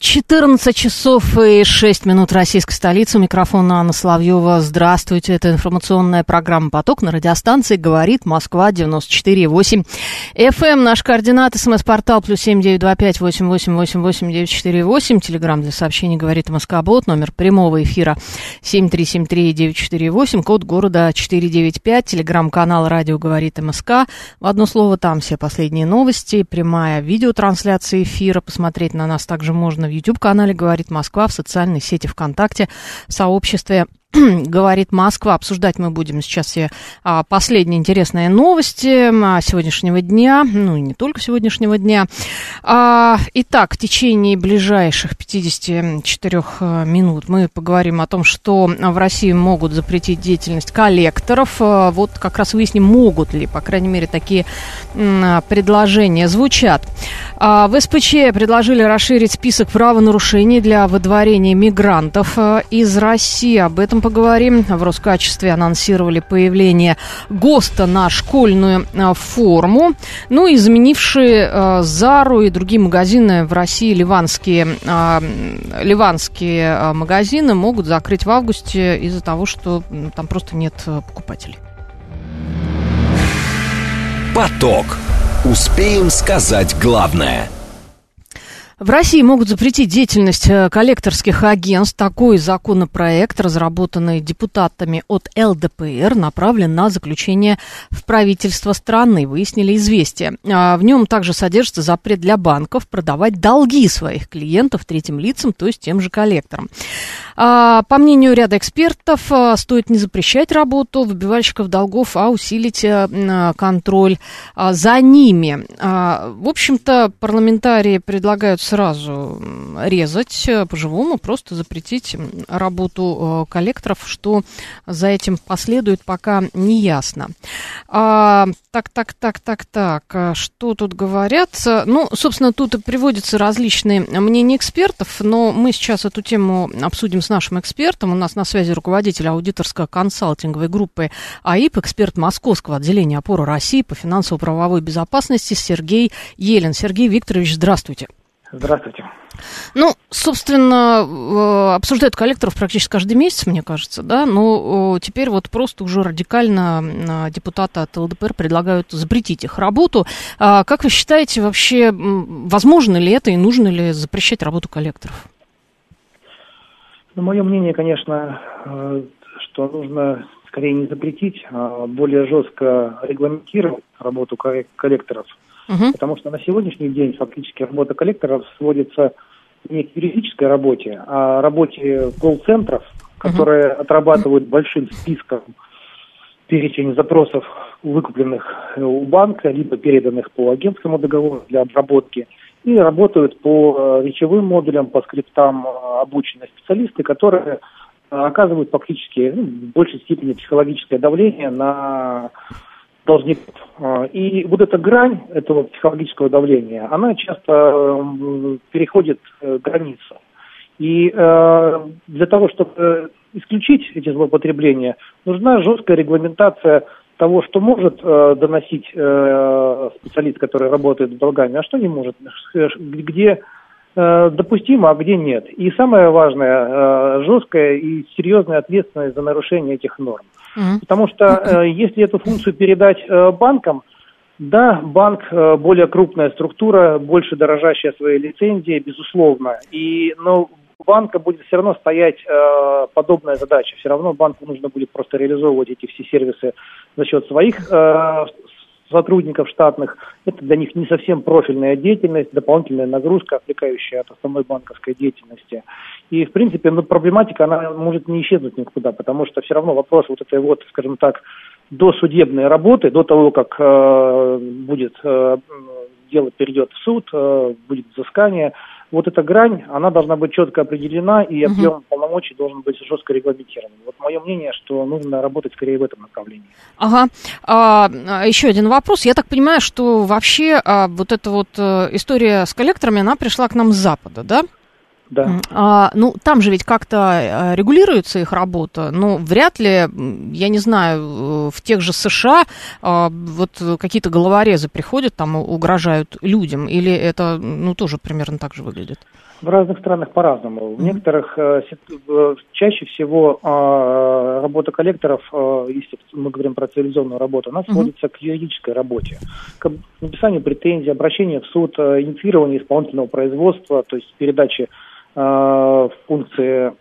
14 часов и 6 минут российской столицы. Микрофон Анна Славьева. Здравствуйте. Это информационная программа «Поток» на радиостанции «Говорит Москва» 94,8. ФМ. Наш координат. СМС-портал плюс семь девять два пять восемь восемь восемь восемь девять четыре восемь. Телеграмм для сообщений «Говорит Москобот». Номер прямого эфира семь три семь три девять четыре восемь. Код города четыре девять пять. Телеграмм-канал «Радио говорит МСК». В одно слово там все последние новости. Прямая видеотрансляция эфира. Посмотреть на нас также можно в YouTube-канале «Говорит Москва», в социальной сети ВКонтакте, в сообществе говорит Москва. Обсуждать мы будем сейчас все а, последние интересные новости а, сегодняшнего дня, ну и не только сегодняшнего дня. А, итак, в течение ближайших 54 а, минут мы поговорим о том, что в России могут запретить деятельность коллекторов. А, вот как раз выясним, могут ли, по крайней мере, такие предложения звучат. В СПЧ предложили расширить список правонарушений для выдворения мигрантов а, из России. Об этом поговорим. В Роскачестве анонсировали появление ГОСТа на школьную а, форму. Ну и заменившие а, Зару и другие магазины в России, ливанские, а, ливанские магазины могут закрыть в августе из-за того, что там просто нет покупателей. Поток. Успеем сказать главное – в России могут запретить деятельность э, коллекторских агентств. Такой законопроект, разработанный депутатами от ЛДПР, направлен на заключение в правительство страны, выяснили известия. А, в нем также содержится запрет для банков продавать долги своих клиентов третьим лицам, то есть тем же коллекторам. А, по мнению ряда экспертов, а, стоит не запрещать работу выбивальщиков долгов, а усилить э, контроль за ними. В общем-то, парламентарии предлагают сразу резать э, по-живому, просто запретить работу э, коллекторов, что за этим последует, пока не ясно. А, так, так, так, так, так, а что тут говорят? Ну, собственно, тут приводятся различные мнения экспертов, но мы сейчас эту тему обсудим с нашим экспертом. У нас на связи руководитель аудиторско-консалтинговой группы АИП, эксперт Московского отделения опоры России по финансово-правовой безопасности Сергей Елен. Сергей Викторович, здравствуйте. Здравствуйте. Ну, собственно, э, обсуждают коллекторов практически каждый месяц, мне кажется, да, но теперь вот просто уже радикально депутаты от ЛДПР предлагают запретить их работу. А как вы считаете, вообще, возможно ли это и нужно ли запрещать работу коллекторов? Ну, мое мнение, конечно, э, что нужно скорее не запретить, а более жестко регламентировать работу коллекторов – Угу. Потому что на сегодняшний день фактически работа коллекторов сводится не к юридической работе, а работе колл-центров, которые угу. отрабатывают большим списком перечень запросов, выкупленных у банка, либо переданных по агентскому договору для обработки, и работают по э, речевым модулям, по скриптам э, обученные специалисты, которые э, оказывают фактически ну, в большей степени психологическое давление на должников. И вот эта грань этого психологического давления, она часто переходит границу. И для того, чтобы исключить эти злоупотребления, нужна жесткая регламентация того, что может э, доносить специалист, который работает с долгами, а что не может, где допустимо, а где нет. И самое важное, жесткая и серьезная ответственность за нарушение этих норм. Mm-hmm. Потому что э, если эту функцию передать э, банкам, да, банк э, более крупная структура, больше дорожащая своей лицензией, безусловно. И, но у банка будет все равно стоять э, подобная задача. Все равно банку нужно будет просто реализовывать эти все сервисы за счет своих э, сотрудников штатных. Это для них не совсем профильная деятельность, дополнительная нагрузка, отвлекающая от основной банковской деятельности. И, в принципе, ну, проблематика, она может не исчезнуть никуда, потому что все равно вопрос вот этой вот, скажем так, досудебной работы, до того, как э, будет э, дело перейдет в суд, э, будет взыскание, вот эта грань, она должна быть четко определена, и объем угу. полномочий должен быть жестко регламентирован. Вот мое мнение, что нужно работать скорее в этом направлении. Ага. А, еще один вопрос. Я так понимаю, что вообще а, вот эта вот а, история с коллекторами, она пришла к нам с Запада, да? Да. А, ну, там же ведь как-то регулируется их работа, но вряд ли, я не знаю, в тех же США а, вот какие-то головорезы приходят, там угрожают людям, или это, ну, тоже примерно так же выглядит? В разных странах по-разному. В некоторых э, чаще всего э, работа коллекторов, э, если мы говорим про цивилизованную работу, она сводится к юридической работе, к написанию претензий, обращению в суд, инициированию исполнительного производства, то есть передачи функции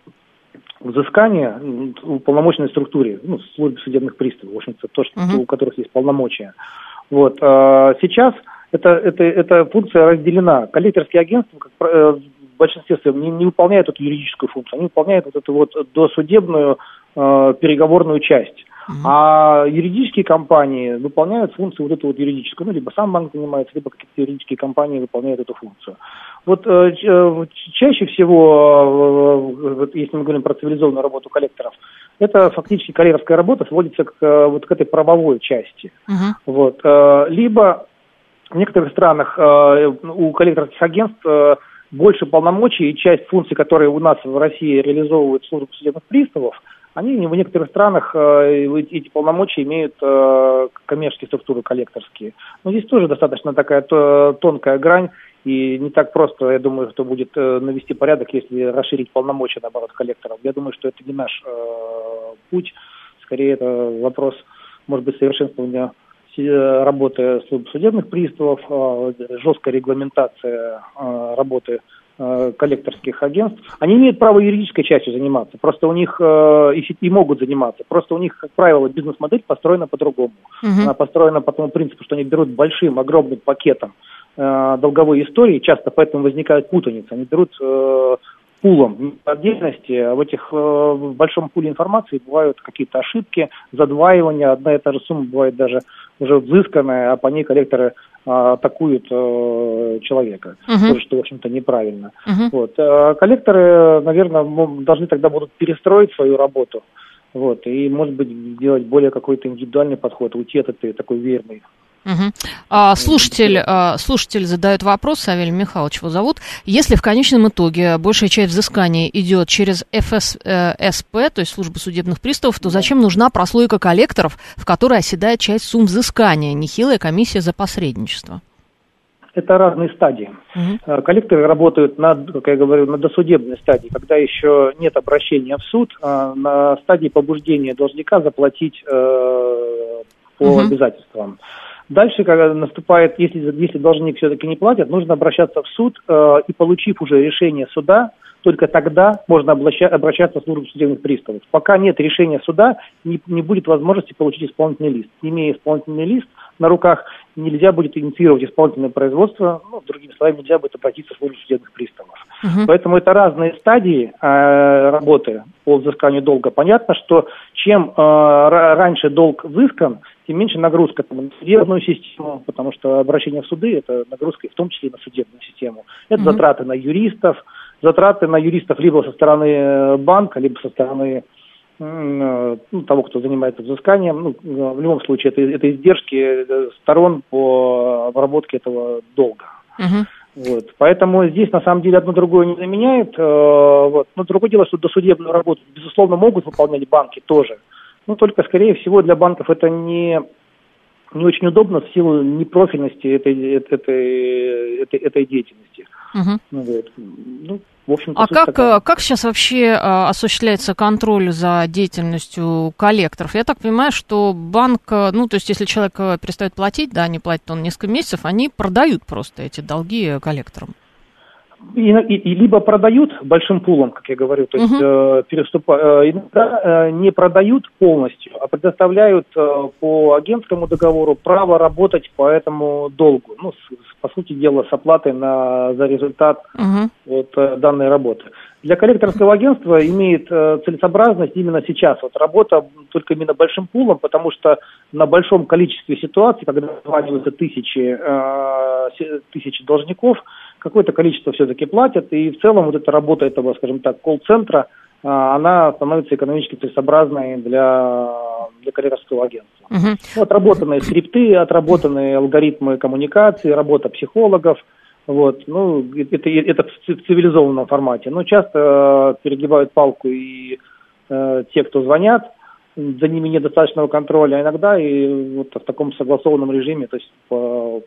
взыскания уполномоченной структуре, ну, службе судебных приставов, в общем-то, то, что, uh-huh. у которых есть полномочия. Вот. Сейчас эта, эта, эта функция разделена. Коллекторские агентства, как, в большинстве своем не, не выполняют эту юридическую функцию, они выполняют вот эту вот досудебную э, переговорную часть. Uh-huh. А юридические компании выполняют функцию вот эту вот юридическую, ну, либо сам банк занимается, либо какие-то юридические компании выполняют эту функцию. Вот э, э чаще всего, э, э, если мы говорим про цивилизованную работу коллекторов, это фактически коллекторская работа сводится к э, вот к этой правовой части. Uh-huh. Вот, э, либо в некоторых странах э, у коллекторских агентств э, больше полномочий, и часть функций, которые у нас в России реализовывают служба судебных приставов, они в некоторых странах э, эти полномочия имеют э, коммерческие структуры коллекторские. Но здесь тоже достаточно такая тонкая грань, и не так просто, я думаю, что будет э, навести порядок, если расширить полномочия, наоборот, коллекторов. Я думаю, что это не наш э, путь, скорее это вопрос, может быть, совершенствования Э, работы судебных приставов, жесткая регламентация работы коллекторских агентств, они имеют право юридической частью заниматься, просто у них и, могут заниматься, просто у них, как правило, бизнес-модель построена по-другому. Угу. Она построена по тому принципу, что они берут большим, огромным пакетом долговой истории, часто поэтому возникает путаница. Они берут пулом отдельности, а в этих в большом пуле информации бывают какие-то ошибки, задваивания, одна и та же сумма бывает даже уже взысканная, а по ней коллекторы а, атакуют э, человека, uh-huh. тоже, что, в общем-то, неправильно. Uh-huh. Вот. А коллекторы, наверное, должны тогда будут перестроить свою работу, вот, и, может быть, сделать более какой-то индивидуальный подход, уйти от этой такой верной Угу. А, слушатель, а, слушатель задает вопрос, Савелий Михайлович его зовут. Если в конечном итоге большая часть взыскания идет через ФССП, э, то есть службу судебных приставов, то зачем нужна прослойка коллекторов, в которой оседает часть сумм взыскания, нехилая комиссия за посредничество? Это разные стадии. Угу. Коллекторы работают над, как я говорю, на досудебной стадии, когда еще нет обращения в суд, а на стадии побуждения должника заплатить э, по угу. обязательствам. Дальше, когда наступает, если, если должник все-таки не платит, нужно обращаться в суд э, и, получив уже решение суда, только тогда можно обращаться, обращаться в службу судебных приставов. Пока нет решения суда, не, не будет возможности получить исполнительный лист. Имея исполнительный лист на руках, нельзя будет инициировать исполнительное производство, ну, другими словами, нельзя будет обратиться в службу судебных приставов. Угу. Поэтому это разные стадии э, работы по взысканию долга. Понятно, что чем э, раньше долг взыскан, тем меньше нагрузка на судебную систему, потому что обращение в суды – это нагрузка в том числе и на судебную систему. Это угу. затраты на юристов, затраты на юристов либо со стороны э, банка, либо со стороны э, ну, того, кто занимается взысканием. Ну, в любом случае, это, это издержки сторон по обработке этого долга. Угу. Вот. Поэтому здесь на самом деле одно другое не заменяет. Э, вот. Но другое дело, что досудебную работу, безусловно, могут выполнять банки тоже. Но только, скорее всего, для банков это не, не очень удобно в силу непрофильности этой, этой, этой, этой деятельности. Угу. Вот. Ну, в общем а как, такая. как сейчас вообще а, осуществляется контроль за деятельностью коллекторов? Я так понимаю, что банк, э, ну, то есть если человек э, перестает платить, да, не платит он несколько месяцев, они продают просто эти долги коллекторам. И, и, и либо продают большим пулом, как я говорю, то есть uh-huh. э, переступа, э, иногда э, не продают полностью, а предоставляют э, по агентскому договору право работать по этому долгу, ну, с, по сути дела, с оплатой на, за результат uh-huh. вот, э, данной работы. Для коллекторского агентства имеет э, целесообразность именно сейчас вот работа только именно большим пулом, потому что на большом количестве ситуаций, когда званиваются тысячи, э, тысячи должников, какое-то количество все-таки платят, и в целом вот эта работа этого, скажем так, колл-центра, а, она становится экономически целесообразной для, для карьерского агентства. Uh-huh. Отработанные скрипты, отработанные алгоритмы коммуникации, работа психологов, вот, ну, это, это в цивилизованном формате. Но часто э, перегибают палку и э, те, кто звонят, за ними недостаточного контроля, а иногда и вот в таком согласованном режиме, то есть по,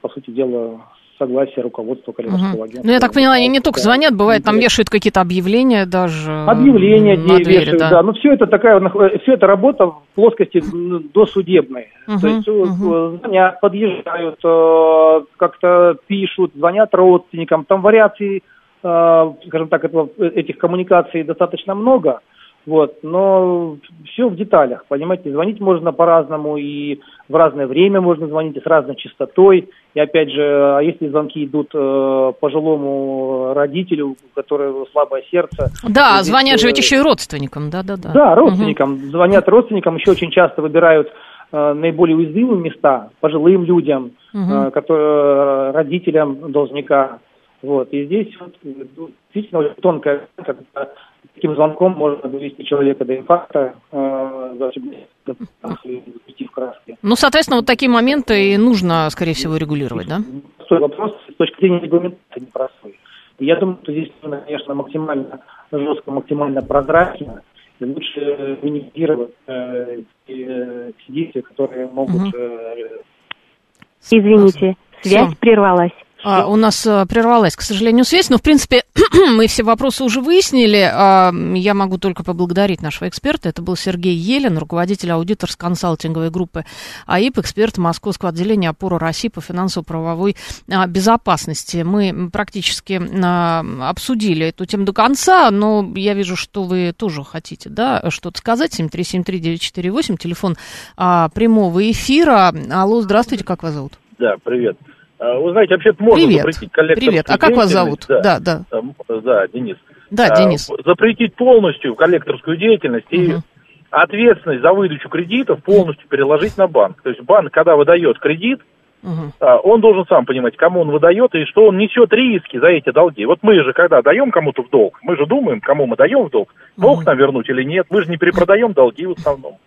по сути дела согласие руководства Калиновского угу. агентства. Ну, я так поняла, они не только звонят, бывает, там вешают какие-то объявления даже. Объявления на двери, вешают, да. да. Но все это такая, все это работа в плоскости досудебной. Угу, То есть угу. звонят, подъезжают, э, как-то пишут, звонят родственникам, там вариаций, э, скажем так, этого, этих коммуникаций достаточно много. Вот, но все в деталях, понимаете, звонить можно по-разному, и в разное время можно звонить, и с разной частотой. И опять же, а если звонки идут э, пожилому родителю, у которого слабое сердце... Да, здесь, звонят же ведь еще и родственникам, да-да-да. Да, родственникам, угу. звонят родственникам, еще очень часто выбирают э, наиболее уязвимые места, пожилым людям, угу. э, которые, родителям должника. Вот, и здесь вот, действительно очень тонкая, когда таким звонком можно довести человека до инфаркта, э, в краске. Ну, соответственно, вот такие моменты и нужно, скорее всего, регулировать, да? Простой вопрос с точки зрения регламентации непростой. Я думаю, что здесь нужно, конечно, максимально жестко, максимально прозрачно, и лучше минимизировать э, э, действия, которые могут... Э, Извините, связь Все. прервалась. А, у нас а, прервалась, к сожалению, связь, но, в принципе, мы все вопросы уже выяснили. А, я могу только поблагодарить нашего эксперта. Это был Сергей Елен, руководитель аудитор-консалтинговой группы АИП, эксперт Московского отделения опоры России по финансово-правовой а, безопасности. Мы практически а, обсудили эту тему до конца, но я вижу, что вы тоже хотите да, что-то сказать. 7373948, телефон прямого эфира. Алло, здравствуйте, как вас зовут? Да, привет. А, вы знаете, вообще можно Привет. запретить коллекторскую Привет. А как вас зовут? Да, да, да. Да, Денис. Да, а, Денис. Запретить полностью коллекторскую деятельность угу. и ответственность за выдачу кредитов полностью переложить на банк. То есть банк, когда выдает кредит, угу. он должен сам понимать, кому он выдает и что он несет риски за эти долги. Вот мы же, когда даем кому-то в долг, мы же думаем, кому мы даем в долг, долг угу. нам вернуть или нет. Мы же не перепродаем долги в основном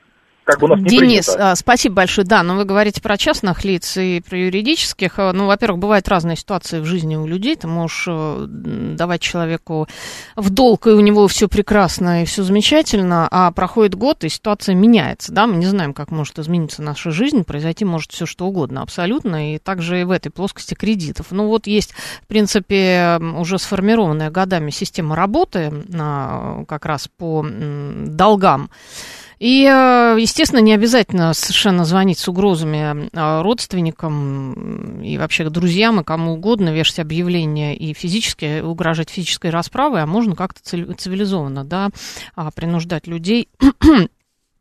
как у нас не Денис, принято. А, спасибо большое. Да, но вы говорите про частных лиц и про юридических. А, ну, во-первых, бывают разные ситуации в жизни у людей. Ты можешь э, давать человеку в долг, и у него все прекрасно и все замечательно, а проходит год, и ситуация меняется. Да, мы не знаем, как может измениться наша жизнь, произойти может все что угодно абсолютно, и также и в этой плоскости кредитов. Ну, вот есть, в принципе, уже сформированная годами система работы а, как раз по долгам. И, э, естественно, не обязательно совершенно звонить с угрозами э, родственникам и вообще друзьям и кому угодно, вешать объявления и физически угрожать физической расправой, а можно как-то цивилизованно, да, а, принуждать людей а,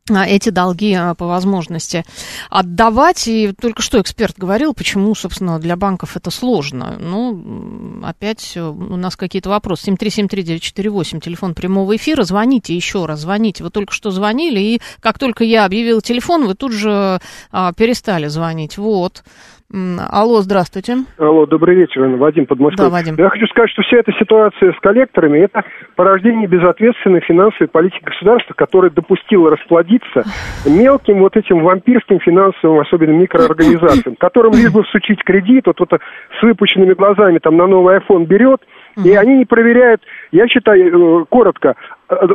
эти долги а, по возможности отдавать. И только что эксперт говорил, почему, собственно, для банков это сложно. Ну, опять у нас какие-то вопросы. 7373948, телефон прямого эфира. Звоните еще раз, звоните. Вы только что звонили, и как только я объявил телефон, вы тут же а, перестали звонить. Вот. Алло, здравствуйте. Алло, добрый вечер, Вадим Подмосковье. Да, Вадим. Я хочу сказать, что вся эта ситуация с коллекторами – это порождение безответственной финансовой политики государства, которое допустило расплодиться мелким вот этим вампирским финансовым, особенно микроорганизациям, которым лишь бы всучить кредит, вот, вот с выпущенными глазами там на новый iPhone берет, и они не проверяют, я считаю, э, коротко,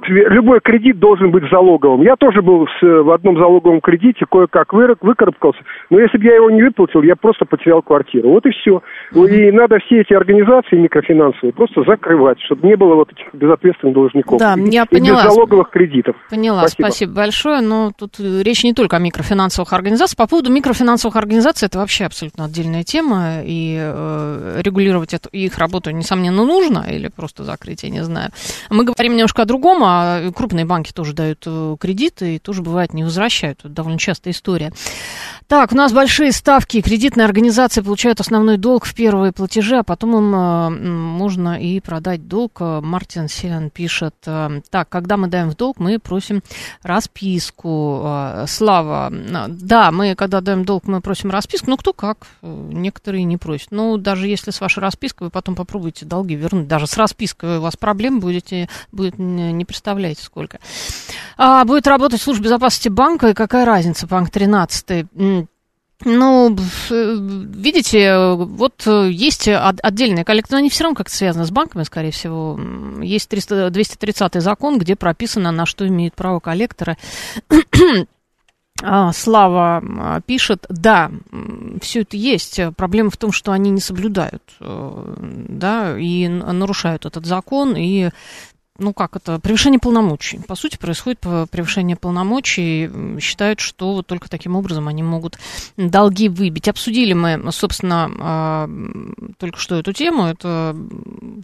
любой кредит должен быть залоговым. Я тоже был в одном залоговом кредите, кое-как выкарабкался, но если бы я его не выплатил, я просто потерял квартиру. Вот и все. Mm-hmm. И надо все эти организации микрофинансовые просто закрывать, чтобы не было вот этих безответственных должников. Да, и, я и поняла. залоговых кредитов. Поняла, спасибо. спасибо большое. Но тут речь не только о микрофинансовых организациях. По поводу микрофинансовых организаций, это вообще абсолютно отдельная тема, и э, регулировать эту, их работу, несомненно, нужно, или просто закрыть, я не знаю. Мы говорим немножко о другом, а крупные банки тоже дают э, кредиты и тоже, бывает, не возвращают. Это довольно частая история. Так, у нас большие ставки. Кредитные организации получают основной долг в первые платежи, а потом им э, можно и продать долг. Э, Мартин Селян пишет. Э, так, когда мы даем в долг, мы просим расписку. Э, Слава, э, да, мы когда даем долг, мы просим расписку. Ну, кто как. Э, некоторые не просят. Ну, даже если с вашей распиской, вы потом попробуете долги вернуть. Даже с распиской у вас проблем будете, будет, не представляете сколько. А, будет работать служба безопасности банка, и какая разница, банк 13 ну, видите, вот есть отдельные коллекторы, но они все равно как-то связаны с банками, скорее всего. Есть 300, 230 закон, где прописано, на что имеют право коллекторы. А, Слава пишет, да, все это есть. Проблема в том, что они не соблюдают, э, да, и нарушают этот закон, и ну как это, превышение полномочий. По сути, происходит превышение полномочий. Считают, что вот только таким образом они могут долги выбить. Обсудили мы, собственно, а, только что эту тему. Это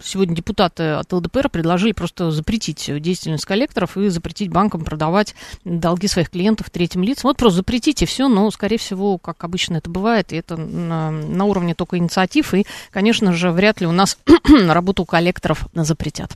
сегодня депутаты от ЛДПР предложили просто запретить деятельность коллекторов и запретить банкам продавать долги своих клиентов третьим лицам. Вот просто запретите все, но, скорее всего, как обычно это бывает, это на, на уровне только инициатив. И, конечно же, вряд ли у нас работу коллекторов запретят.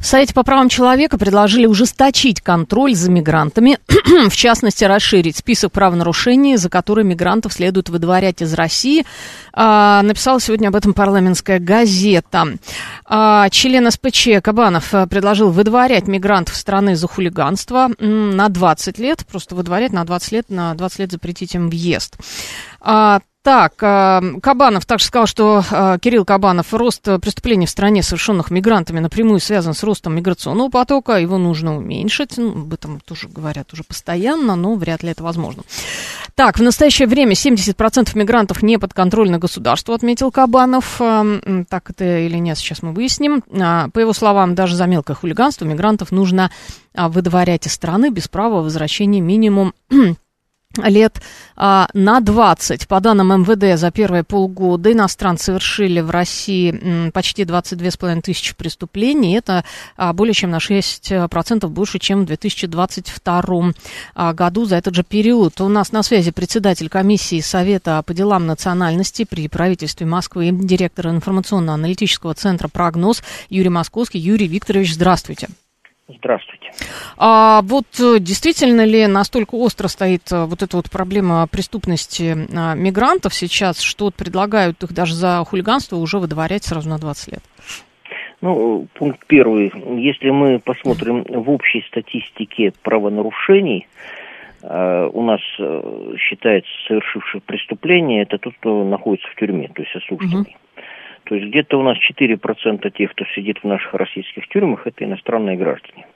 в Совете по правам человека предложили ужесточить контроль за мигрантами, в частности, расширить список правонарушений, за которые мигрантов следует выдворять из России. А, написала сегодня об этом парламентская газета. А, член СПЧ Кабанов э, предложил выдворять мигрантов страны за хулиганство на 20 лет, просто выдворять на 20 лет, на 20 лет запретить им въезд. А, так, э, Кабанов также сказал, что э, Кирилл Кабанов, рост преступлений в стране, совершенных мигрантами, напрямую связан с ростом миграционного потока, его нужно уменьшить. Ну, об этом тоже говорят уже постоянно, но вряд ли это возможно. Так, в настоящее время 70% мигрантов не подконтрольно государству, отметил Кабанов. Э, так это или нет, сейчас мы выясним. По его словам, даже за мелкое хулиганство мигрантов нужно а, выдворять из страны без права возвращения минимум лет а, на 20. По данным МВД, за первые полгода иностранцы совершили в России почти 22,5 тысячи преступлений. Это а, более чем на 6% больше, чем в 2022 а, году за этот же период. У нас на связи председатель комиссии Совета по делам национальности при правительстве Москвы, директор информационно-аналитического центра «Прогноз» Юрий Московский. Юрий Викторович, здравствуйте. Здравствуйте. А вот э, действительно ли настолько остро стоит э, вот эта вот проблема преступности а, мигрантов сейчас, что предлагают их даже за хулиганство уже выдворять сразу на 20 лет? Ну, пункт первый. Если мы посмотрим в общей статистике правонарушений, э, у нас считается совершивший преступление, это тот, кто находится в тюрьме, то есть осужденный. Угу. То есть где-то у нас 4% тех, кто сидит в наших российских тюрьмах, это иностранные граждане.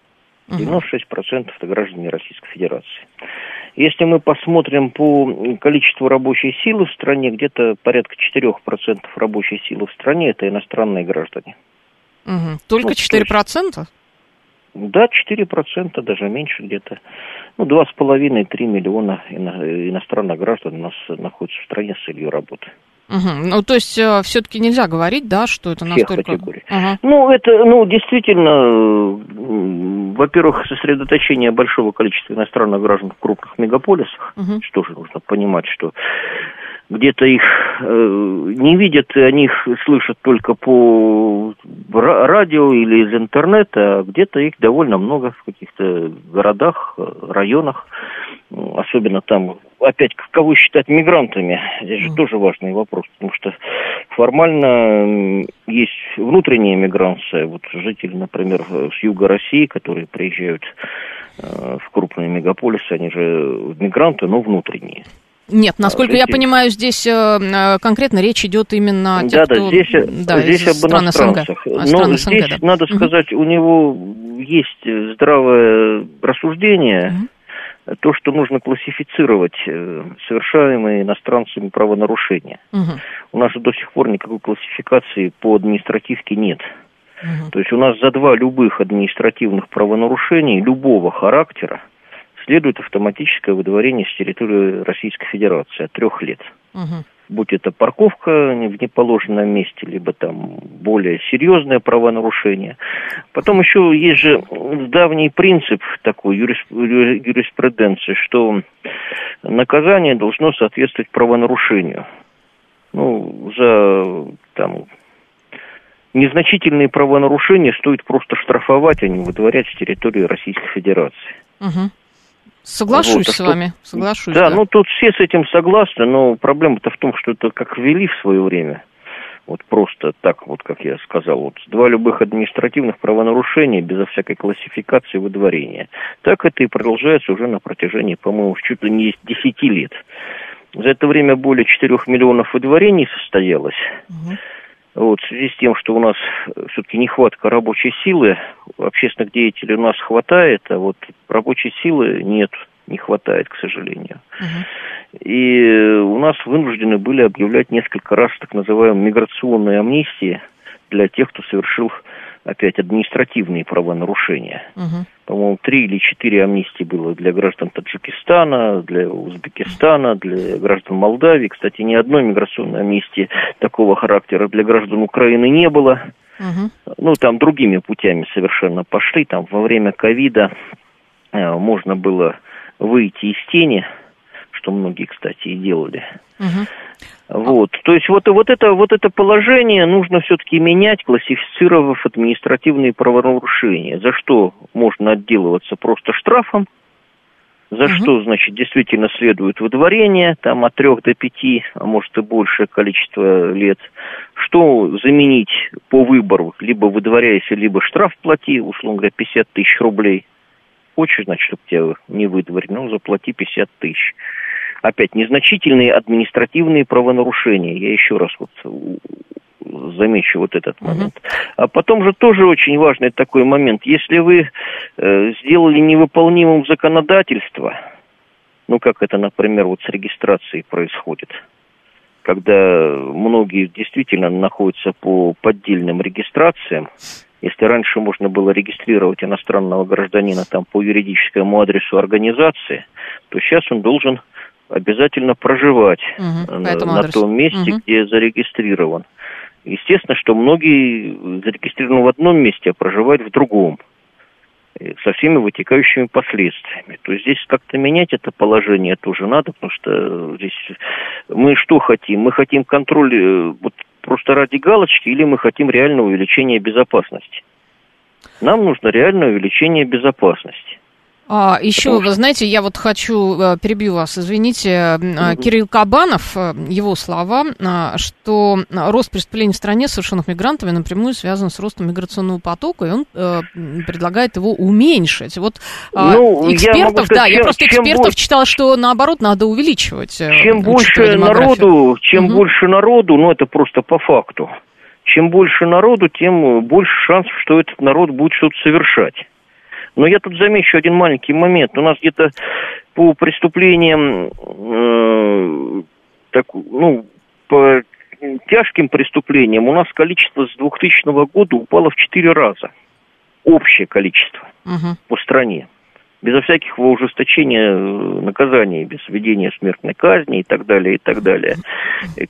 96% это граждане Российской Федерации. Если мы посмотрим по количеству рабочей силы в стране, где-то порядка 4% рабочей силы в стране это иностранные граждане. Угу. Только ну, 4%? да, 4%, даже меньше где-то. Ну, 2,5-3 миллиона иностранных граждан у нас находятся в стране с целью работы. Угу. Ну, то есть, э, все-таки нельзя говорить, да, что это настолько... Ага. Ну, это, ну, действительно, во-первых, сосредоточение большого количества иностранных граждан в крупных мегаполисах, угу. что же нужно понимать, что где-то их э, не видят, и они их слышат только по радио или из интернета, а где-то их довольно много в каких-то городах, районах, особенно там, опять, кого считать мигрантами, здесь же тоже важный вопрос, потому что формально есть внутренняя миграция, вот жители, например, с юга России, которые приезжают э, в крупные мегаполисы, они же мигранты, но внутренние. Нет, насколько я понимаю, здесь э, э, конкретно речь идет именно о тех, да, да, здесь, да, здесь об иностранцах. СНГ. Но стран здесь, да. надо сказать, угу. у него есть здравое рассуждение, угу. то, что нужно классифицировать э, совершаемые иностранцами правонарушения. Угу. У нас же до сих пор никакой классификации по административке нет. Угу. То есть у нас за два любых административных правонарушений любого характера следует автоматическое выдворение с территории Российской Федерации от трех лет. Угу. Будь это парковка в неположенном месте, либо там более серьезное правонарушение. Потом еще есть же давний принцип такой юриспруденции, что наказание должно соответствовать правонарушению. Ну, за там незначительные правонарушения стоит просто штрафовать, а не выдворять с территории Российской Федерации. Угу. Соглашусь вот, с вами, соглашусь. Да, да, ну тут все с этим согласны, но проблема-то в том, что это как ввели в свое время, вот просто так вот, как я сказал, вот два любых административных правонарушения безо всякой классификации выдворения. Так это и продолжается уже на протяжении, по-моему, чуть ли не 10 лет. За это время более 4 миллионов выдворений состоялось. Угу. Вот, в связи с тем, что у нас все-таки нехватка рабочей силы, общественных деятелей у нас хватает, а вот рабочей силы нет, не хватает, к сожалению. Угу. И у нас вынуждены были объявлять несколько раз так называемые миграционные амнистии для тех, кто совершил опять административные правонарушения. Угу. По-моему, три или четыре амнистии было для граждан Таджикистана, для Узбекистана, для граждан Молдавии. Кстати, ни одной миграционной амнистии такого характера для граждан Украины не было. Угу. Ну, там другими путями совершенно пошли. Там во время ковида э, можно было выйти из тени, что многие, кстати, и делали. Угу. Вот, то есть вот, вот, это, вот это положение нужно все-таки менять, классифицировав административные правонарушения. За что можно отделываться просто штрафом, за угу. что, значит, действительно следует выдворение, там от трех до пяти, а может и большее количество лет, что заменить по выбору, либо выдворяйся, либо штраф плати, условно говоря, 50 тысяч рублей. Хочешь, значит, чтобы тебя не выдворили, ну, заплати 50 тысяч опять незначительные административные правонарушения. Я еще раз вот замечу вот этот момент. А потом же тоже очень важный такой момент. Если вы э, сделали невыполнимым законодательство, ну как это, например, вот с регистрацией происходит, когда многие действительно находятся по поддельным регистрациям, если раньше можно было регистрировать иностранного гражданина там по юридическому адресу организации, то сейчас он должен обязательно проживать угу, на, на том месте, угу. где зарегистрирован. Естественно, что многие зарегистрированы в одном месте, а проживают в другом со всеми вытекающими последствиями. То есть здесь как-то менять это положение тоже надо, потому что здесь мы что хотим? Мы хотим контроль э, вот просто ради галочки или мы хотим реального увеличения безопасности? Нам нужно реальное увеличение безопасности. А, еще, Потому вы знаете, я вот хочу, э, перебью вас, извините, угу. Кирилл Кабанов, э, его слова, что рост преступлений в стране, совершенных мигрантами, напрямую связан с ростом миграционного потока, и он э, предлагает его уменьшить. Вот ну, экспертов, сказать, да, чем, я просто экспертов больше, читала, что наоборот надо увеличивать. Чем больше народу, чем угу. больше народу, ну это просто по факту. Чем больше народу, тем больше шансов, что этот народ будет что-то совершать. Но я тут замечу один маленький момент. У нас где-то по преступлениям, э, так, ну, по тяжким преступлениям у нас количество с 2000 года упало в 4 раза. Общее количество угу. по стране. Безо всяких ужесточения э, наказаний, без введения смертной казни и так далее, и так далее.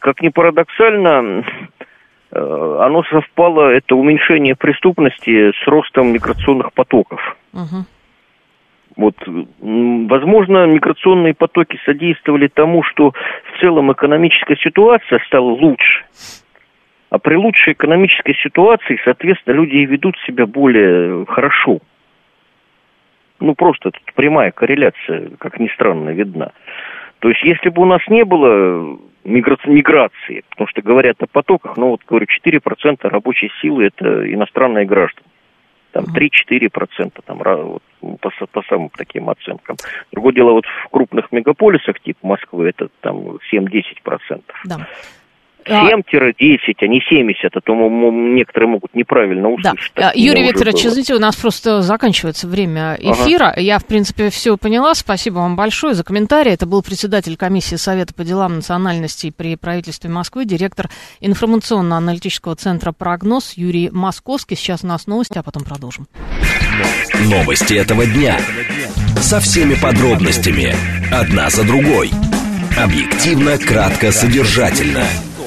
Как ни парадоксально, оно совпало, это уменьшение преступности с ростом миграционных потоков. Угу. Вот, возможно, миграционные потоки содействовали тому, что в целом экономическая ситуация стала лучше. А при лучшей экономической ситуации, соответственно, люди и ведут себя более хорошо. Ну, просто тут прямая корреляция, как ни странно, видна. То есть, если бы у нас не было миграции, потому что говорят о потоках, но вот говорю, 4% рабочей силы это иностранные граждане. Там 3-4% там, вот, по, по самым таким оценкам. Другое дело, вот в крупных мегаполисах типа Москвы это там 7-10%. Да. 7-10, а не 70, а то некоторые могут неправильно услышать. Да. Юрий Викторович, извините, у нас просто заканчивается время эфира. Ага. Я, в принципе, все поняла. Спасибо вам большое за комментарий. Это был председатель комиссии Совета по делам национальностей при правительстве Москвы, директор информационно-аналитического центра «Прогноз» Юрий Московский. Сейчас у нас новости, а потом продолжим. Новости этого дня. Со всеми подробностями. Одна за другой. Объективно, кратко, содержательно.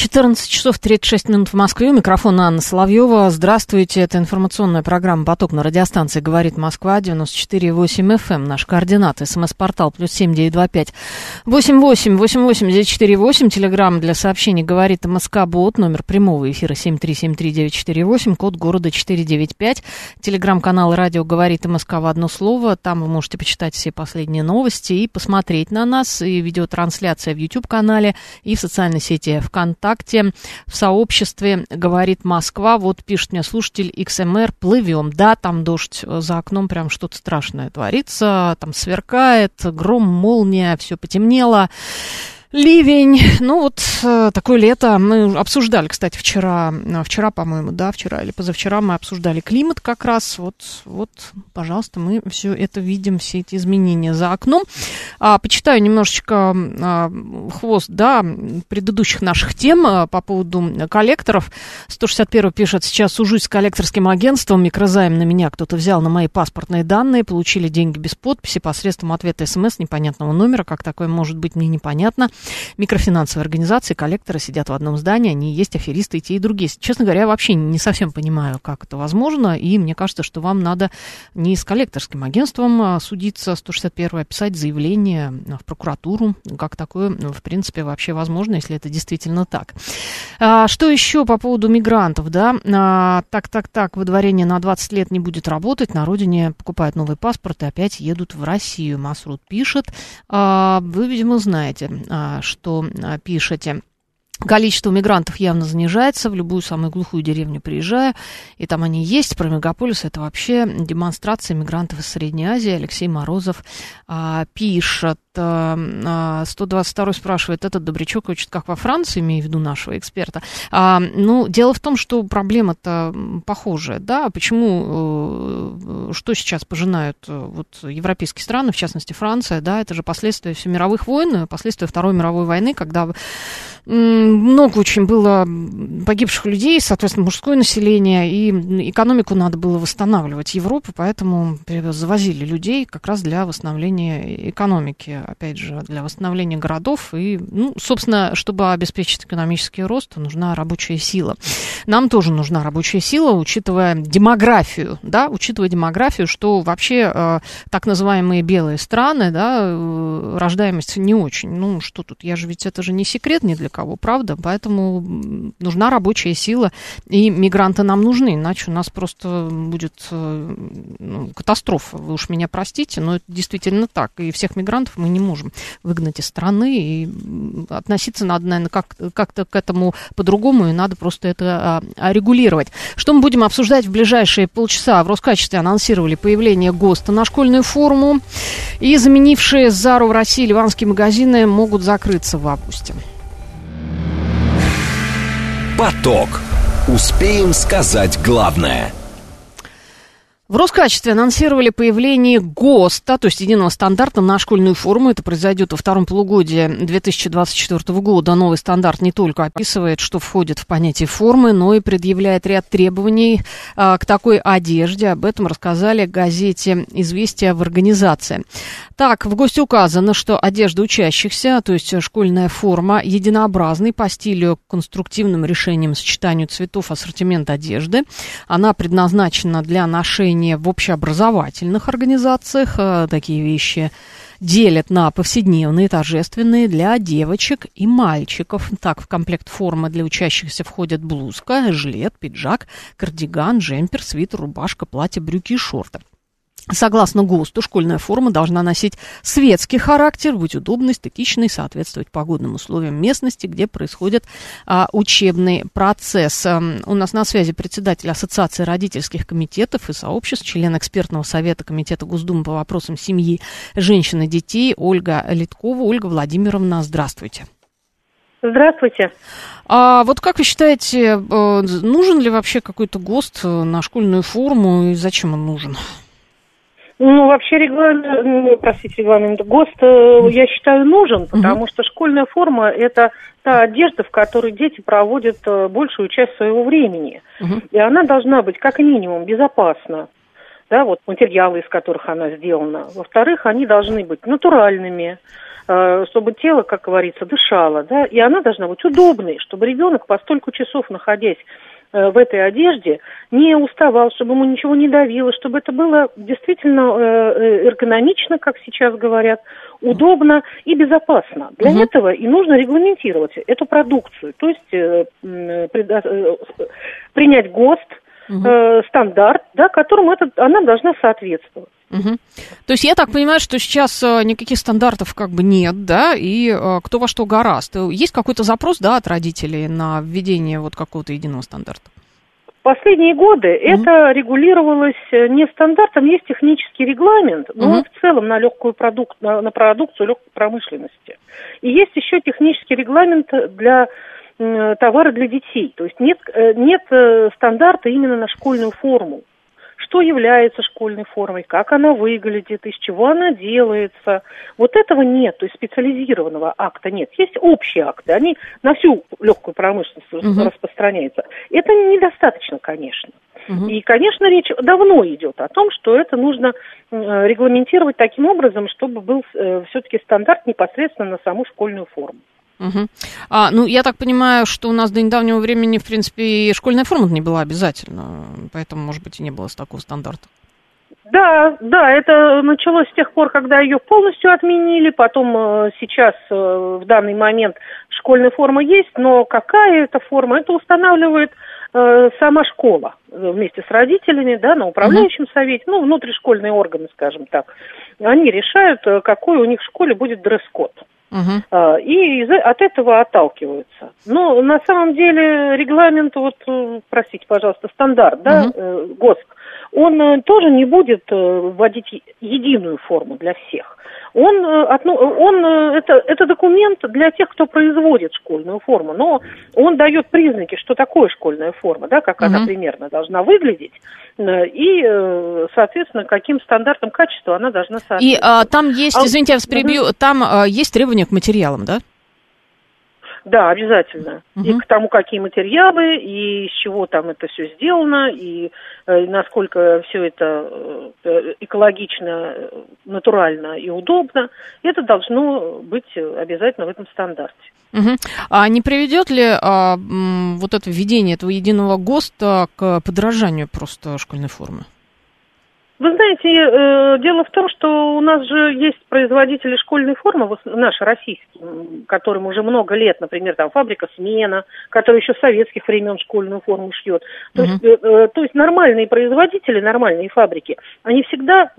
14 часов 36 минут в Москве. У микрофона Анна Соловьева. Здравствуйте. Это информационная программа «Поток» на радиостанции «Говорит Москва» 94,8 FM. Эм. Наш координат. СМС-портал плюс семь девять два пять восемь восемь восемь восемь девять четыре восемь. Телеграмм для сообщений «Говорит МСК Бот». Номер прямого эфира семь три семь три девять четыре восемь. Код города четыре девять пять. Телеграмм-канал «Радио говорит МСК» в одно слово. Там вы можете почитать все последние новости и посмотреть на нас. И видеотрансляция в YouTube-канале, и в социальной сети ВКонтакте ВКонтакте, в сообществе «Говорит Москва». Вот пишет мне слушатель XMR, плывем. Да, там дождь за окном, прям что-то страшное творится, там сверкает, гром, молния, все потемнело. Ливень, ну вот э, такое лето. Мы обсуждали, кстати, вчера, э, вчера, по-моему, да, вчера или позавчера мы обсуждали климат как раз. Вот, вот, пожалуйста, мы все это видим, все эти изменения за окном. А, почитаю немножечко а, хвост, да, предыдущих наших тем а, по поводу коллекторов. 161 пишет, сейчас сужусь с коллекторским агентством, микрозайм на меня кто-то взял на мои паспортные данные, получили деньги без подписи посредством ответа смс непонятного номера. Как такое может быть, мне непонятно микрофинансовые организации, коллекторы сидят в одном здании, они есть аферисты и те, и другие. Честно говоря, я вообще не совсем понимаю, как это возможно, и мне кажется, что вам надо не с коллекторским агентством а, судиться, 161 писать заявление в прокуратуру, как такое, в принципе, вообще возможно, если это действительно так. А, что еще по поводу мигрантов, да? А, так, так, так, выдворение на 20 лет не будет работать, на родине покупают новый паспорт и опять едут в Россию. Масрут пишет. А, вы, видимо, знаете, а, что а, пишете. Количество мигрантов явно занижается. В любую самую глухую деревню приезжаю, и там они есть. Про мегаполис это вообще демонстрация мигрантов из Средней Азии. Алексей Морозов а, пишет. 122 э, спрашивает, этот Добрячок учит, как во Франции, имею в виду нашего эксперта. А, ну, дело в том, что проблема-то похожая, да, почему, э, что сейчас пожинают э, вот европейские страны, в частности Франция, да, это же последствия всемировых войн, последствия Второй мировой войны, когда много очень было погибших людей, соответственно, мужское население, и экономику надо было восстанавливать. Европу, поэтому завозили людей как раз для восстановления экономики опять же, для восстановления городов. И, ну, собственно, чтобы обеспечить экономический рост, нужна рабочая сила. Нам тоже нужна рабочая сила, учитывая демографию, да, учитывая демографию, что вообще э, так называемые белые страны, да, э, рождаемость не очень. Ну, что тут, я же ведь, это же не секрет ни для кого, правда? Поэтому нужна рабочая сила, и мигранты нам нужны, иначе у нас просто будет э, ну, катастрофа. Вы уж меня простите, но это действительно так. И всех мигрантов мы не можем выгнать из страны, и относиться надо, наверное, как- как-то к этому по-другому, и надо просто это а, регулировать. Что мы будем обсуждать в ближайшие полчаса? В Роскачестве анонсировали появление ГОСТа на школьную форму, и заменившие Зару в России ливанские магазины могут закрыться в августе. Поток. Успеем сказать главное – в Роскачестве анонсировали появление ГОСТа, то есть единого стандарта на школьную форму. Это произойдет во втором полугодии 2024 года. Новый стандарт не только описывает, что входит в понятие формы, но и предъявляет ряд требований а, к такой одежде. Об этом рассказали газете «Известия» в организации. Так, в ГОСТе указано, что одежда учащихся, то есть школьная форма, единообразный по стилю, конструктивным решением сочетанию цветов ассортимент одежды. Она предназначена для ношения обучение в общеобразовательных организациях. Э, такие вещи делят на повседневные, торжественные для девочек и мальчиков. Так, в комплект формы для учащихся входят блузка, жилет, пиджак, кардиган, джемпер, свитер, рубашка, платье, брюки и шорты. Согласно ГОСТу, школьная форма должна носить светский характер, быть удобной, статичной, соответствовать погодным условиям местности, где происходит а, учебный процесс. А, у нас на связи председатель Ассоциации родительских комитетов и сообществ, член экспертного совета Комитета Госдумы по вопросам семьи, женщин и детей Ольга Литкова. Ольга Владимировна, здравствуйте. Здравствуйте. А вот как вы считаете, э, нужен ли вообще какой-то ГОСТ на школьную форму и зачем он нужен? Ну, вообще регламент, простите, регламент ГОСТ, э, я считаю, нужен, потому что школьная форма – это та одежда, в которой дети проводят э, большую часть своего времени. И она должна быть, как минимум, безопасна. Да, вот материалы, из которых она сделана. Во-вторых, они должны быть натуральными, э, чтобы тело, как говорится, дышало, да, и она должна быть удобной, чтобы ребенок по столько часов, находясь в этой одежде не уставал, чтобы ему ничего не давило, чтобы это было действительно э, э, эргономично, как сейчас говорят, удобно и безопасно. Для угу. этого и нужно регламентировать эту продукцию, то есть принять ГОСТ, угу. стандарт, да, которому это, она должна соответствовать. Угу. То есть я так понимаю, что сейчас никаких стандартов как бы нет, да, и кто во что гораст. Есть какой-то запрос, да, от родителей на введение вот какого-то единого стандарта? Последние годы mm-hmm. это регулировалось э, не стандартом, есть технический регламент, но mm-hmm. в целом на легкую продукт, на, на продукцию легкой промышленности. И есть еще технический регламент для э, товара для детей. То есть нет, э, нет э, стандарта именно на школьную форму что является школьной формой, как она выглядит, из чего она делается. Вот этого нет, то есть специализированного акта нет. Есть общие акты, они на всю легкую промышленность угу. распространяются. Это недостаточно, конечно. Угу. И, конечно, речь давно идет о том, что это нужно регламентировать таким образом, чтобы был э, все-таки стандарт непосредственно на саму школьную форму. Угу. А, ну, я так понимаю, что у нас до недавнего времени, в принципе, и школьная форма не была обязательно, поэтому, может быть, и не было такого стандарта. Да, да, это началось с тех пор, когда ее полностью отменили, потом э, сейчас э, в данный момент школьная форма есть, но какая это форма, это устанавливает э, сама школа вместе с родителями, да, на управляющем совете, ну, внутришкольные органы, скажем так. Они решают, какой у них в школе будет дресс-код. Угу. И от этого отталкиваются. Но на самом деле регламент, вот, э, простите, пожалуйста, стандарт, да, угу. ГОСТ, он э, тоже не будет вводить единую форму для всех. Он, он это, это документ для тех, кто производит школьную форму, но он дает признаки, что такое школьная форма, да, как угу. она примерно должна выглядеть, и, соответственно, каким стандартам качества она должна соответствовать. И а, там есть, а извините, я вас перебью, угу. там а, есть требования к материалам, да? Да, обязательно. Угу. И к тому, какие материалы, и из чего там это все сделано, и э, насколько все это э, экологично, натурально и удобно, это должно быть обязательно в этом стандарте. Угу. А не приведет ли а, вот это введение этого единого ГОСТа к подражанию просто школьной формы? Вы знаете, э, дело в том, что у нас же есть производители школьной формы, наши российские, которым уже много лет, например, там фабрика «Смена», которая еще с советских времен школьную форму шьет. То, uh-huh. есть, э, э, то есть нормальные производители, нормальные фабрики, они всегда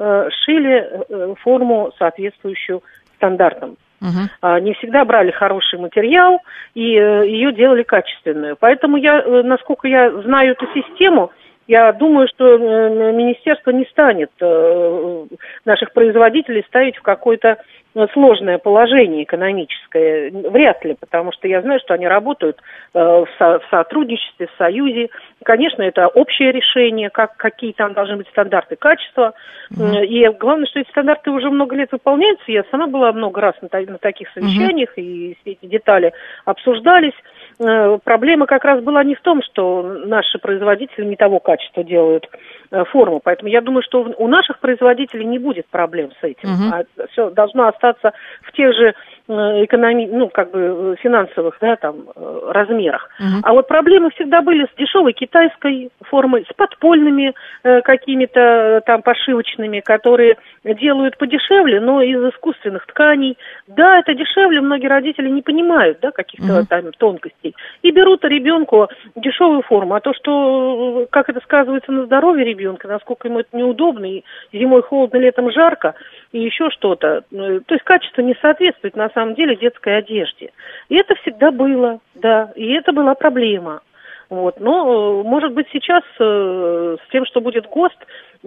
шили форму, соответствующую стандартам. Uh-huh. Не всегда брали хороший материал и ее делали качественную. Поэтому я, насколько я знаю эту систему, я думаю, что э, министерство не станет э, наших производителей ставить в какое-то э, сложное положение экономическое. Вряд ли, потому что я знаю, что они работают в сотрудничестве, в союзе. Конечно, это общее решение, как, какие там должны быть стандарты качества. Mm-hmm. И главное, что эти стандарты уже много лет выполняются. Я сама была много раз на, на таких совещаниях, mm-hmm. и все эти детали обсуждались. Э, проблема как раз была не в том, что наши производители не того качества делают э, форму. Поэтому я думаю, что у наших производителей не будет проблем с этим. Угу. А все должно остаться в тех же экономи... ну, как бы финансовых, да, там, э, размерах. Uh-huh. А вот проблемы всегда были с дешевой китайской формой, с подпольными э, какими-то э, там пошивочными, которые делают подешевле, но из искусственных тканей. Да, это дешевле, многие родители не понимают, да, каких-то uh-huh. там тонкостей. И берут ребенку дешевую форму. А то, что, как это сказывается на здоровье ребенка, насколько ему это неудобно, и зимой холодно, летом жарко, и еще что-то. То есть качество не соответствует на самом самом деле детской одежде. И это всегда было, да, и это была проблема. Вот. Но, может быть, сейчас с тем, что будет ГОСТ,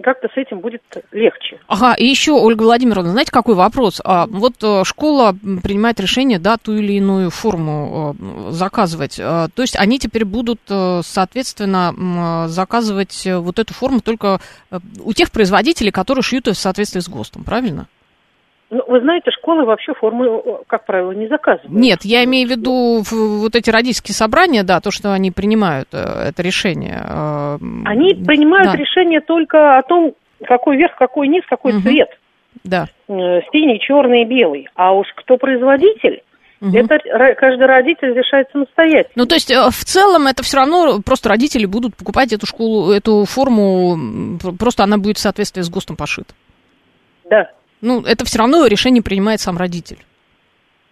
как-то с этим будет легче. Ага, и еще, Ольга Владимировна, знаете, какой вопрос? А, вот э, школа принимает решение, да, ту или иную форму э, заказывать. А, то есть они теперь будут, э, соответственно, заказывать вот эту форму только у тех производителей, которые шьют в соответствии с ГОСТом, правильно? Ну, вы знаете, школы вообще формы, как правило, не заказывают. Нет, я имею в виду вот эти родительские собрания, да, то, что они принимают э, это решение. Э, они принимают да. решение только о том, какой верх, какой низ, какой угу. цвет. Да. Э, синий, черный, белый. А уж кто производитель, Угу. Это каждый родитель решает самостоятельно. Ну, то есть, в целом, это все равно просто родители будут покупать эту школу, эту форму, просто она будет в соответствии с ГОСТом пошита. Да. Ну, это все равно решение принимает сам родитель.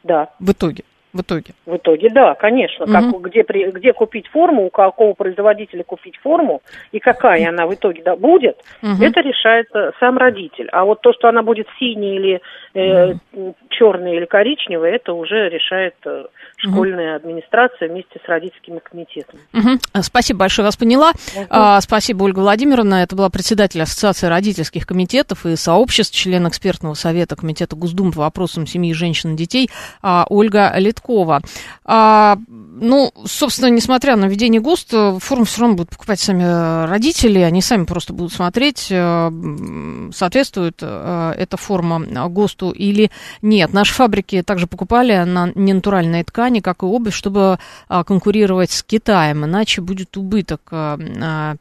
Да. В итоге. В итоге. В итоге, да, конечно. Угу. Как, где, где купить форму, у какого производителя купить форму и какая она в итоге да, будет, угу. это решает сам родитель. А вот то, что она будет синяя или э, угу. черная или коричневая, это уже решает э, школьная угу. администрация вместе с родительскими комитетами. Угу. Спасибо большое, вас поняла. Угу. А, спасибо, Ольга Владимировна. Это была председатель Ассоциации родительских комитетов и сообществ, член экспертного совета Комитета Госдумы по вопросам семьи, женщин и детей а, Ольга Литкова. А, ну, собственно, несмотря на введение ГОСТ, форму все равно будут покупать сами родители, они сами просто будут смотреть, э, соответствует э, эта форма ГОСТу или нет. Наши фабрики также покупали на ненатуральные ткани, как и обувь, чтобы конкурировать с Китаем, иначе будет убыток,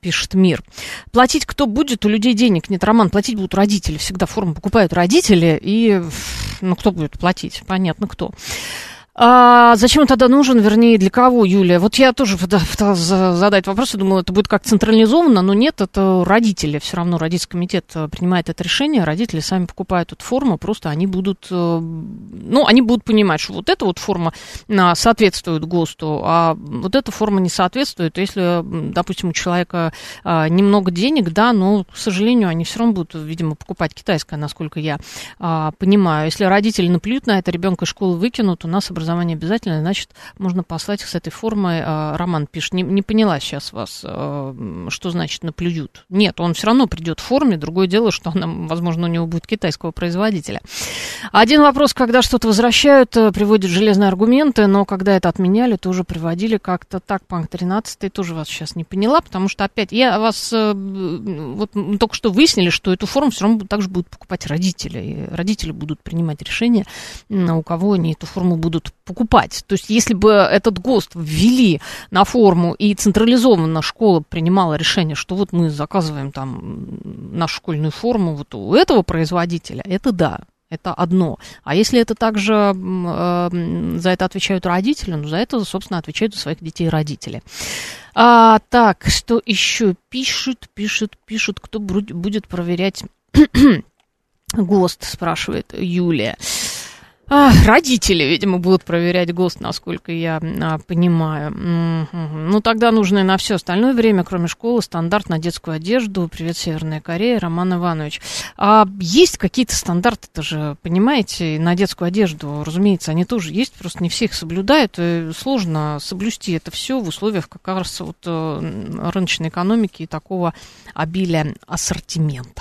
пишет Мир. Платить кто будет? У людей денег нет, Роман, платить будут родители. Всегда форму покупают родители, и ну, кто будет платить? Понятно, кто. А зачем он тогда нужен, вернее, для кого, Юлия? Вот я тоже пыталась задать вопрос, я думала, это будет как централизованно, но нет, это родители, все равно родительский комитет э, принимает это решение, родители сами покупают эту форму, просто они будут, э, ну, они будут понимать, что вот эта вот форма а, соответствует ГОСТу, а вот эта форма не соответствует, если, допустим, у человека немного денег, да, но, к сожалению, они все равно будут, видимо, покупать китайское, насколько я а, понимаю. Если родители наплюют на это, ребенка из школы выкинут, у нас образование образование обязательно, значит, можно послать их с этой формой. А, Роман пишет, не, не поняла сейчас вас, а, что значит наплюют. Нет, он все равно придет в форме. Другое дело, что она, возможно, у него будет китайского производителя. Один вопрос, когда что-то возвращают, э, приводят железные аргументы, но когда это отменяли, тоже приводили как-то так. Панк 13 тоже вас сейчас не поняла, потому что опять я вас э, вот только что выяснили, что эту форму все равно также будут покупать родители. И родители будут принимать решение, у кого они эту форму будут покупать. То есть, если бы этот ГОСТ ввели на форму и централизованно школа принимала решение, что вот мы заказываем там нашу школьную форму вот у этого производителя, это да, это одно. А если это также э, за это отвечают родители, ну, за это, собственно, отвечают за своих детей родители. А, так, что еще пишут, пишут, пишут, кто будет проверять ГОСТ, спрашивает Юлия. А, родители, видимо, будут проверять ГОСТ, насколько я а, понимаю. Ну, тогда нужно и на все остальное время, кроме школы, стандарт на детскую одежду. Привет, Северная Корея, Роман Иванович. А есть какие-то стандарты, это же, понимаете, на детскую одежду, разумеется, они тоже есть, просто не все их соблюдают, и сложно соблюсти это все в условиях как раз вот э, рыночной экономики и такого обилия ассортимента.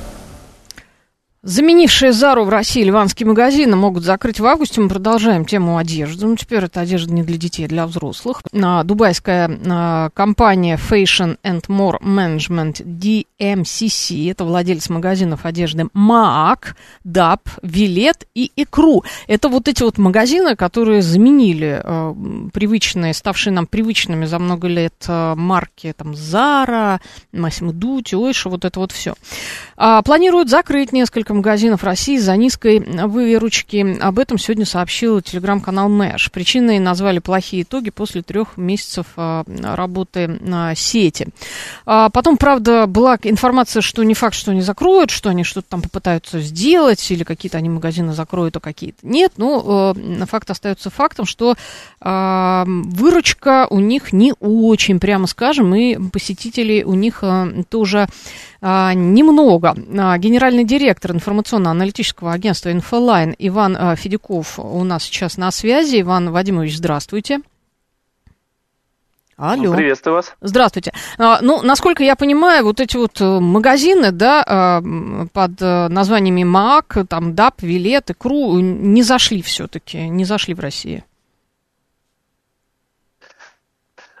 Заменившие Зару в России ливанские магазины могут закрыть в августе. Мы продолжаем тему одежды. Ну, теперь это одежда не для детей, а для взрослых. А, дубайская компания Fashion and More Management DMCC, это владелец магазинов одежды Maak, DAP, Вилет и Икру. Это вот эти вот магазины, которые заменили а, привычные, ставшие нам привычными за много лет а, марки там Zara, Massimo Dutti, Ойша, вот это вот все. А, планируют закрыть несколько сетка магазинов России за низкой выручки. Об этом сегодня сообщил телеграм-канал Мэш. Причиной назвали плохие итоги после трех месяцев а, работы сети. А потом, правда, была информация, что не факт, что они закроют, что они что-то там попытаются сделать, или какие-то они магазины закроют, а какие-то нет. Но э, факт остается фактом, что выручка у них не очень, прямо скажем, и посетителей у них тоже немного. Генеральный директор информационно-аналитического агентства «Инфолайн» Иван э, Федяков у нас сейчас на связи. Иван Вадимович, здравствуйте. Алло. Приветствую вас. Здравствуйте. А, ну, насколько я понимаю, вот эти вот э, магазины, да, а, под э, названиями Maag, там, Dub, Vilet и Ecru не зашли все-таки, не зашли в России. А,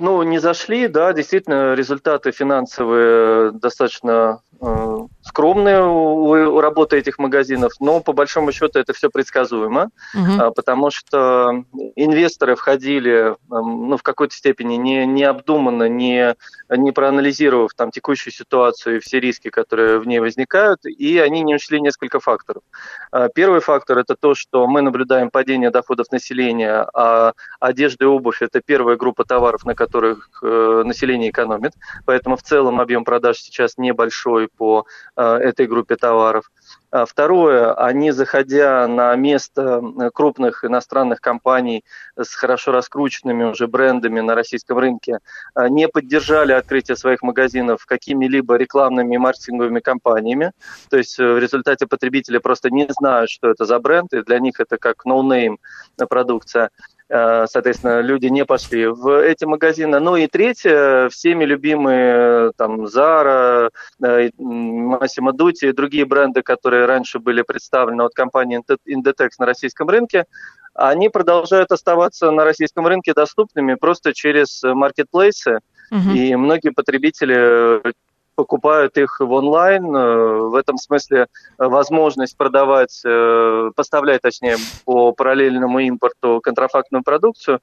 ну, не зашли, да, действительно, результаты финансовые достаточно э, скромные у, у работы этих магазинов, но по большому счету это все предсказуемо, угу. потому что инвесторы входили ну, в какой-то степени не, необдуманно, не, не проанализировав там, текущую ситуацию и все риски, которые в ней возникают, и они не учли несколько факторов. А, первый фактор – это то, что мы наблюдаем падение доходов населения, а одежда и обувь – это первая группа товаров, на которых э, население экономит, поэтому в целом объем продаж сейчас небольшой по Э, этой группе товаров. А второе, они, заходя на место крупных иностранных компаний с хорошо раскрученными уже брендами на российском рынке, э, не поддержали открытие своих магазинов какими-либо рекламными и маркетинговыми компаниями. То есть э, в результате потребители просто не знают, что это за бренд, и для них это как no-name продукция. Э, соответственно, люди не пошли в эти магазины. Ну и третье, всеми любимые там Zara, э, Massimo Dutti и другие бренды, которые раньше были представлены от компании Indetex на российском рынке, они продолжают оставаться на российском рынке доступными просто через маркетплейсы. Uh-huh. И многие потребители покупают их в онлайн. Э, в этом смысле э, возможность продавать, э, поставлять, точнее, по параллельному импорту контрафактную продукцию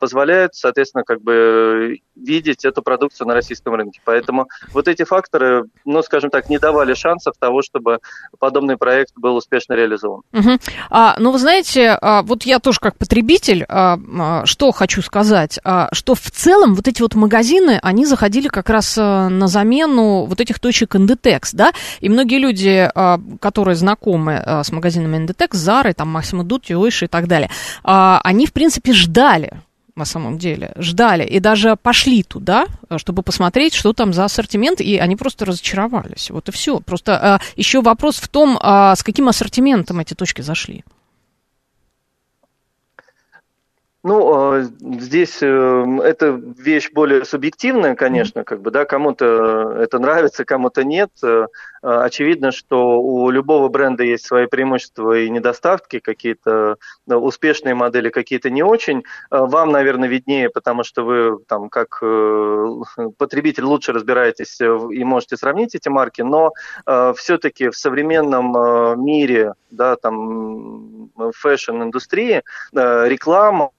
позволяет, соответственно, как бы видеть эту продукцию на российском рынке. Поэтому вот эти факторы, ну, скажем так, не давали шансов того, чтобы подобный проект был успешно реализован. Угу. А, ну, вы знаете, а, вот я тоже как потребитель, а, а, что хочу сказать, что в целом вот эти вот магазины, они заходили как раз на замену вот этих точек Inditex, да, и многие люди, а, которые знакомы а, с магазинами Inditex, Zara, там, Максима Дутти, Ойши и так далее, а, они, в принципе, ждали на самом деле, ждали и даже пошли туда, чтобы посмотреть, что там за ассортимент, и они просто разочаровались. Вот и все. Просто еще вопрос в том, с каким ассортиментом эти точки зашли. Ну, а, здесь э, эта вещь более субъективная, конечно, как бы, да, кому-то это нравится, кому-то нет. Э, а, очевидно, что у любого бренда есть свои преимущества и недостатки, какие-то успешные модели, какие-то не очень. А, вам, наверное, виднее, потому что вы там как э, потребитель лучше разбираетесь и можете сравнить эти марки, но все-таки в современном мире, да, там, фэшн-индустрии реклама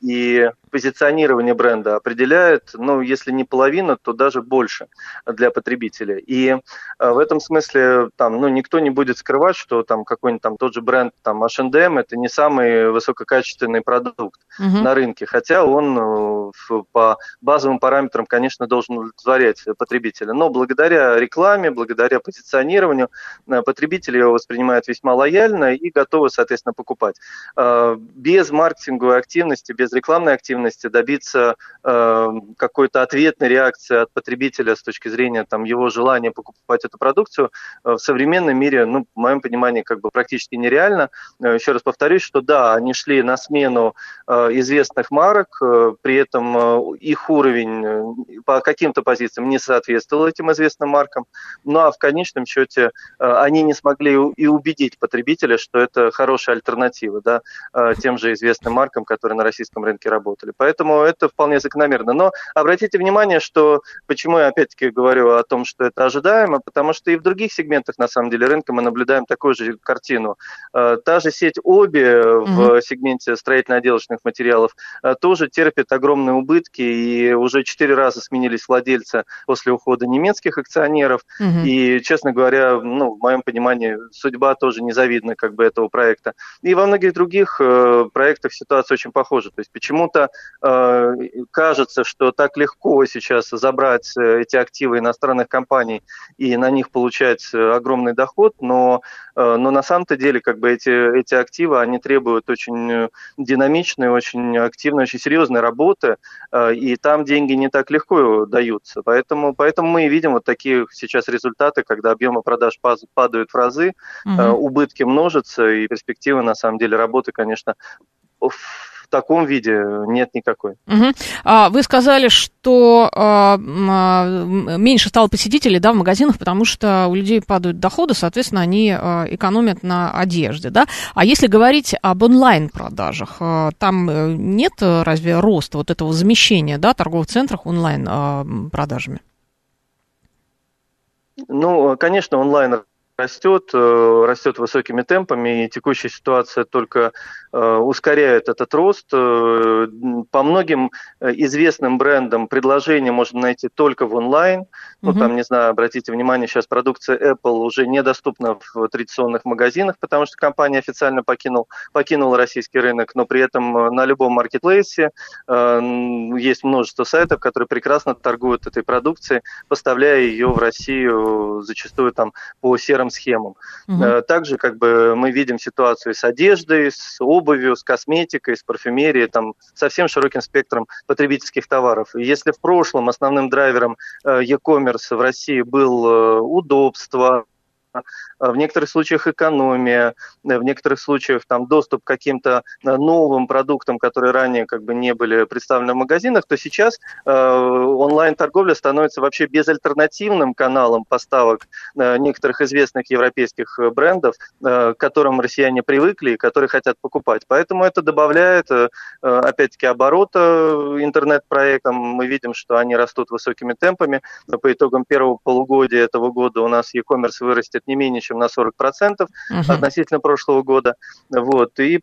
и позиционирование бренда определяет, ну, если не половина, то даже больше для потребителя. И э, в этом смысле там, ну, никто не будет скрывать, что там какой-нибудь там тот же бренд там H&M это не самый высококачественный продукт uh-huh. на рынке, хотя он э, по базовым параметрам, конечно, должен удовлетворять потребителя. Но благодаря рекламе, благодаря позиционированию э, потребители его воспринимают весьма лояльно и готовы, соответственно, покупать. Без маркетинговой активности, без рекламной активности эффективности, добиться э, какой-то ответной реакции от потребителя с точки зрения там, его желания покупать эту продукцию, э, в современном мире, ну, в моем понимании, как бы практически нереально. Э, еще раз повторюсь, что да, они шли на смену э, известных марок, э, при этом э, их уровень э, по каким-то позициям не соответствовал этим известным маркам, ну а в конечном счете они не смогли и убедить потребителя, что это хорошая альтернатива да, тем же известным маркам, которые на российском рынке работали. Поэтому это вполне закономерно. Но обратите внимание, что почему я опять-таки говорю о том, что это ожидаемо, потому что и в других сегментах, на самом деле, рынка мы наблюдаем такую же картину. Э, та же сеть Оби mm-hmm. в сегменте строительно-отделочных материалов э, тоже терпит огромные убытки, и уже четыре раза сменились владельцы после ухода немецких акционеров. Mm-hmm. И, честно говоря, ну, в моем понимании, судьба тоже незавидна как бы этого проекта. И во многих других проектах ситуация очень похожа. То есть почему-то кажется, что так легко сейчас забрать э, эти активы иностранных компаний и на них получать э, огромный доход, но, э, но на самом-то деле как бы эти, эти активы, они требуют очень динамичной, очень активной, очень серьезной работы, э, и там деньги не так легко даются. Поэтому, поэтому мы и видим вот такие сейчас результаты, когда объемы продаж падают в разы, угу. убытки множатся, и перспективы на самом деле работы, конечно, в таком виде нет никакой. Угу. А, вы сказали, что а, а, меньше стало посетителей да, в магазинах, потому что у людей падают доходы, соответственно, они экономят на одежде. Да? А если говорить об онлайн-продажах, там э, нет разве роста вот этого замещения да, торговых центрах онлайн-продажами? Ну, конечно, онлайн растет, э, растет высокими темпами, и текущая ситуация только Э, ускоряют этот рост. Э, по многим э, известным брендам предложение можно найти только в онлайн. Ну, mm там, не знаю, обратите внимание, сейчас продукция Apple уже недоступна в традиционных магазинах, потому что компания официально покинул, покинула российский рынок, но при этом на любом маркетплейсе есть множество сайтов, которые прекрасно торгуют этой продукцией, поставляя ее в Россию зачастую там по серым схемам. mm Также как бы мы видим ситуацию с одеждой, с обувью, обувью, с косметикой, с парфюмерией, там, со всем широким спектром потребительских товаров. И если в прошлом основным драйвером э, e-commerce в России был э, удобство, в некоторых случаях экономия, в некоторых случаях там доступ к каким-то э, новым продуктам, которые ранее как бы не были представлены в магазинах, то сейчас э, онлайн-торговля становится вообще безальтернативным каналом поставок э, некоторых известных европейских э, брендов, э, к которым россияне привыкли и которые хотят покупать. Поэтому это добавляет, э, опять-таки, оборота интернет-проектам. Мы видим, что они растут высокими темпами. По итогам первого полугодия этого года у нас e-commerce вырастет не менее чем на 40% угу. относительно прошлого года. Вот. И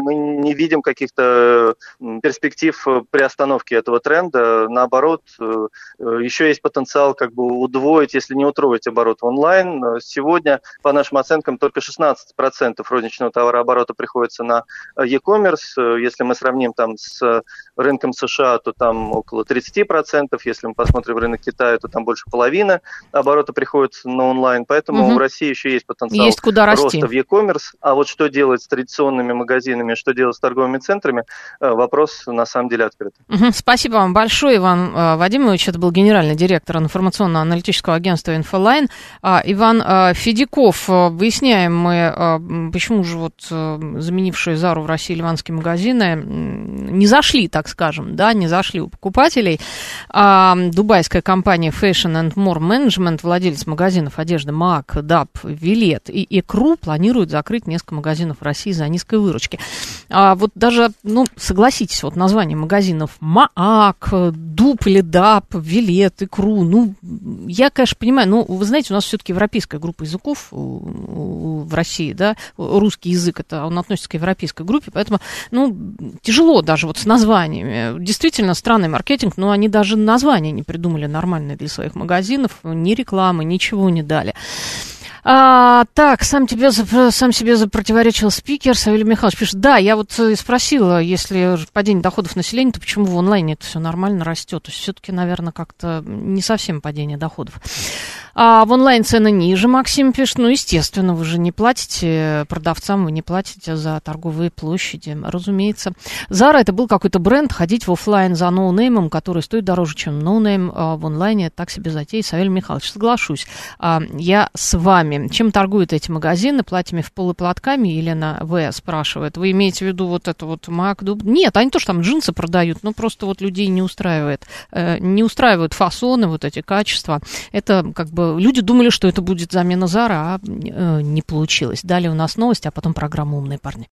мы не видим каких-то перспектив приостановки этого тренда. Наоборот, э, еще есть потенциал как бы удвоить, если не утроить оборот в онлайн. Сегодня, по нашим оценкам, только 16% розничного товарооборота приходится на e-commerce. Если мы сравним там с рынком США, то там около 30%. Если мы посмотрим рынок Китая, то там больше половины оборота приходится на онлайн. Поэтому угу. у России еще есть потенциал есть куда роста расти. в e-commerce. А вот что делать с традиционными магазинами магазинами, что делать с торговыми центрами, э, вопрос на самом деле открыт. Угу, спасибо вам большое, Иван э, Вадимович. Это был генеральный директор информационно-аналитического агентства «Инфолайн». А, Иван э, Федяков, выясняем мы, почему же вот заменившие Зару в России ливанские магазины не зашли, так скажем, да, не зашли у покупателей. А, дубайская компания Fashion and More Management, владелец магазинов одежды Maag, Dub, Vilet и Ecru планирует закрыть несколько магазинов в России из-за низкой выручки. А вот даже, ну, согласитесь, вот название магазинов МААК, ДУП или ДАП, Вилет, Икру, ну, я, конечно, понимаю, но вы знаете, у нас все-таки европейская группа языков в России, да, русский язык, это он относится к европейской группе, поэтому, ну, тяжело даже вот с названиями. Действительно, странный маркетинг, но они даже названия не придумали нормальные для своих магазинов, ни рекламы, ничего не дали. А, так, сам, тебе, сам себе запротиворечил спикер Савелий Михайлович. Пишет, да, я вот э, спросила, если падение доходов населения, то почему в онлайне это все нормально растет? То есть все-таки, наверное, как-то не совсем падение доходов. А в онлайн цены ниже, Максим пишет. Ну, естественно, вы же не платите продавцам, вы не платите за торговые площади, разумеется. Зара это был какой-то бренд, ходить в офлайн за ноунеймом, который стоит дороже, чем ноунейм а в онлайне, так себе затея. Савелий Михайлович, соглашусь. А, я с вами. Чем торгуют эти магазины? Платьями в пол и платками? Елена В. спрашивает. Вы имеете в виду вот это вот Макдуб? Нет, они тоже там джинсы продают, но просто вот людей не устраивает. Э, не устраивают фасоны, вот эти качества. Это как бы люди думали, что это будет замена Зара, а э, не получилось. Далее у нас новости, а потом программа «Умные парни».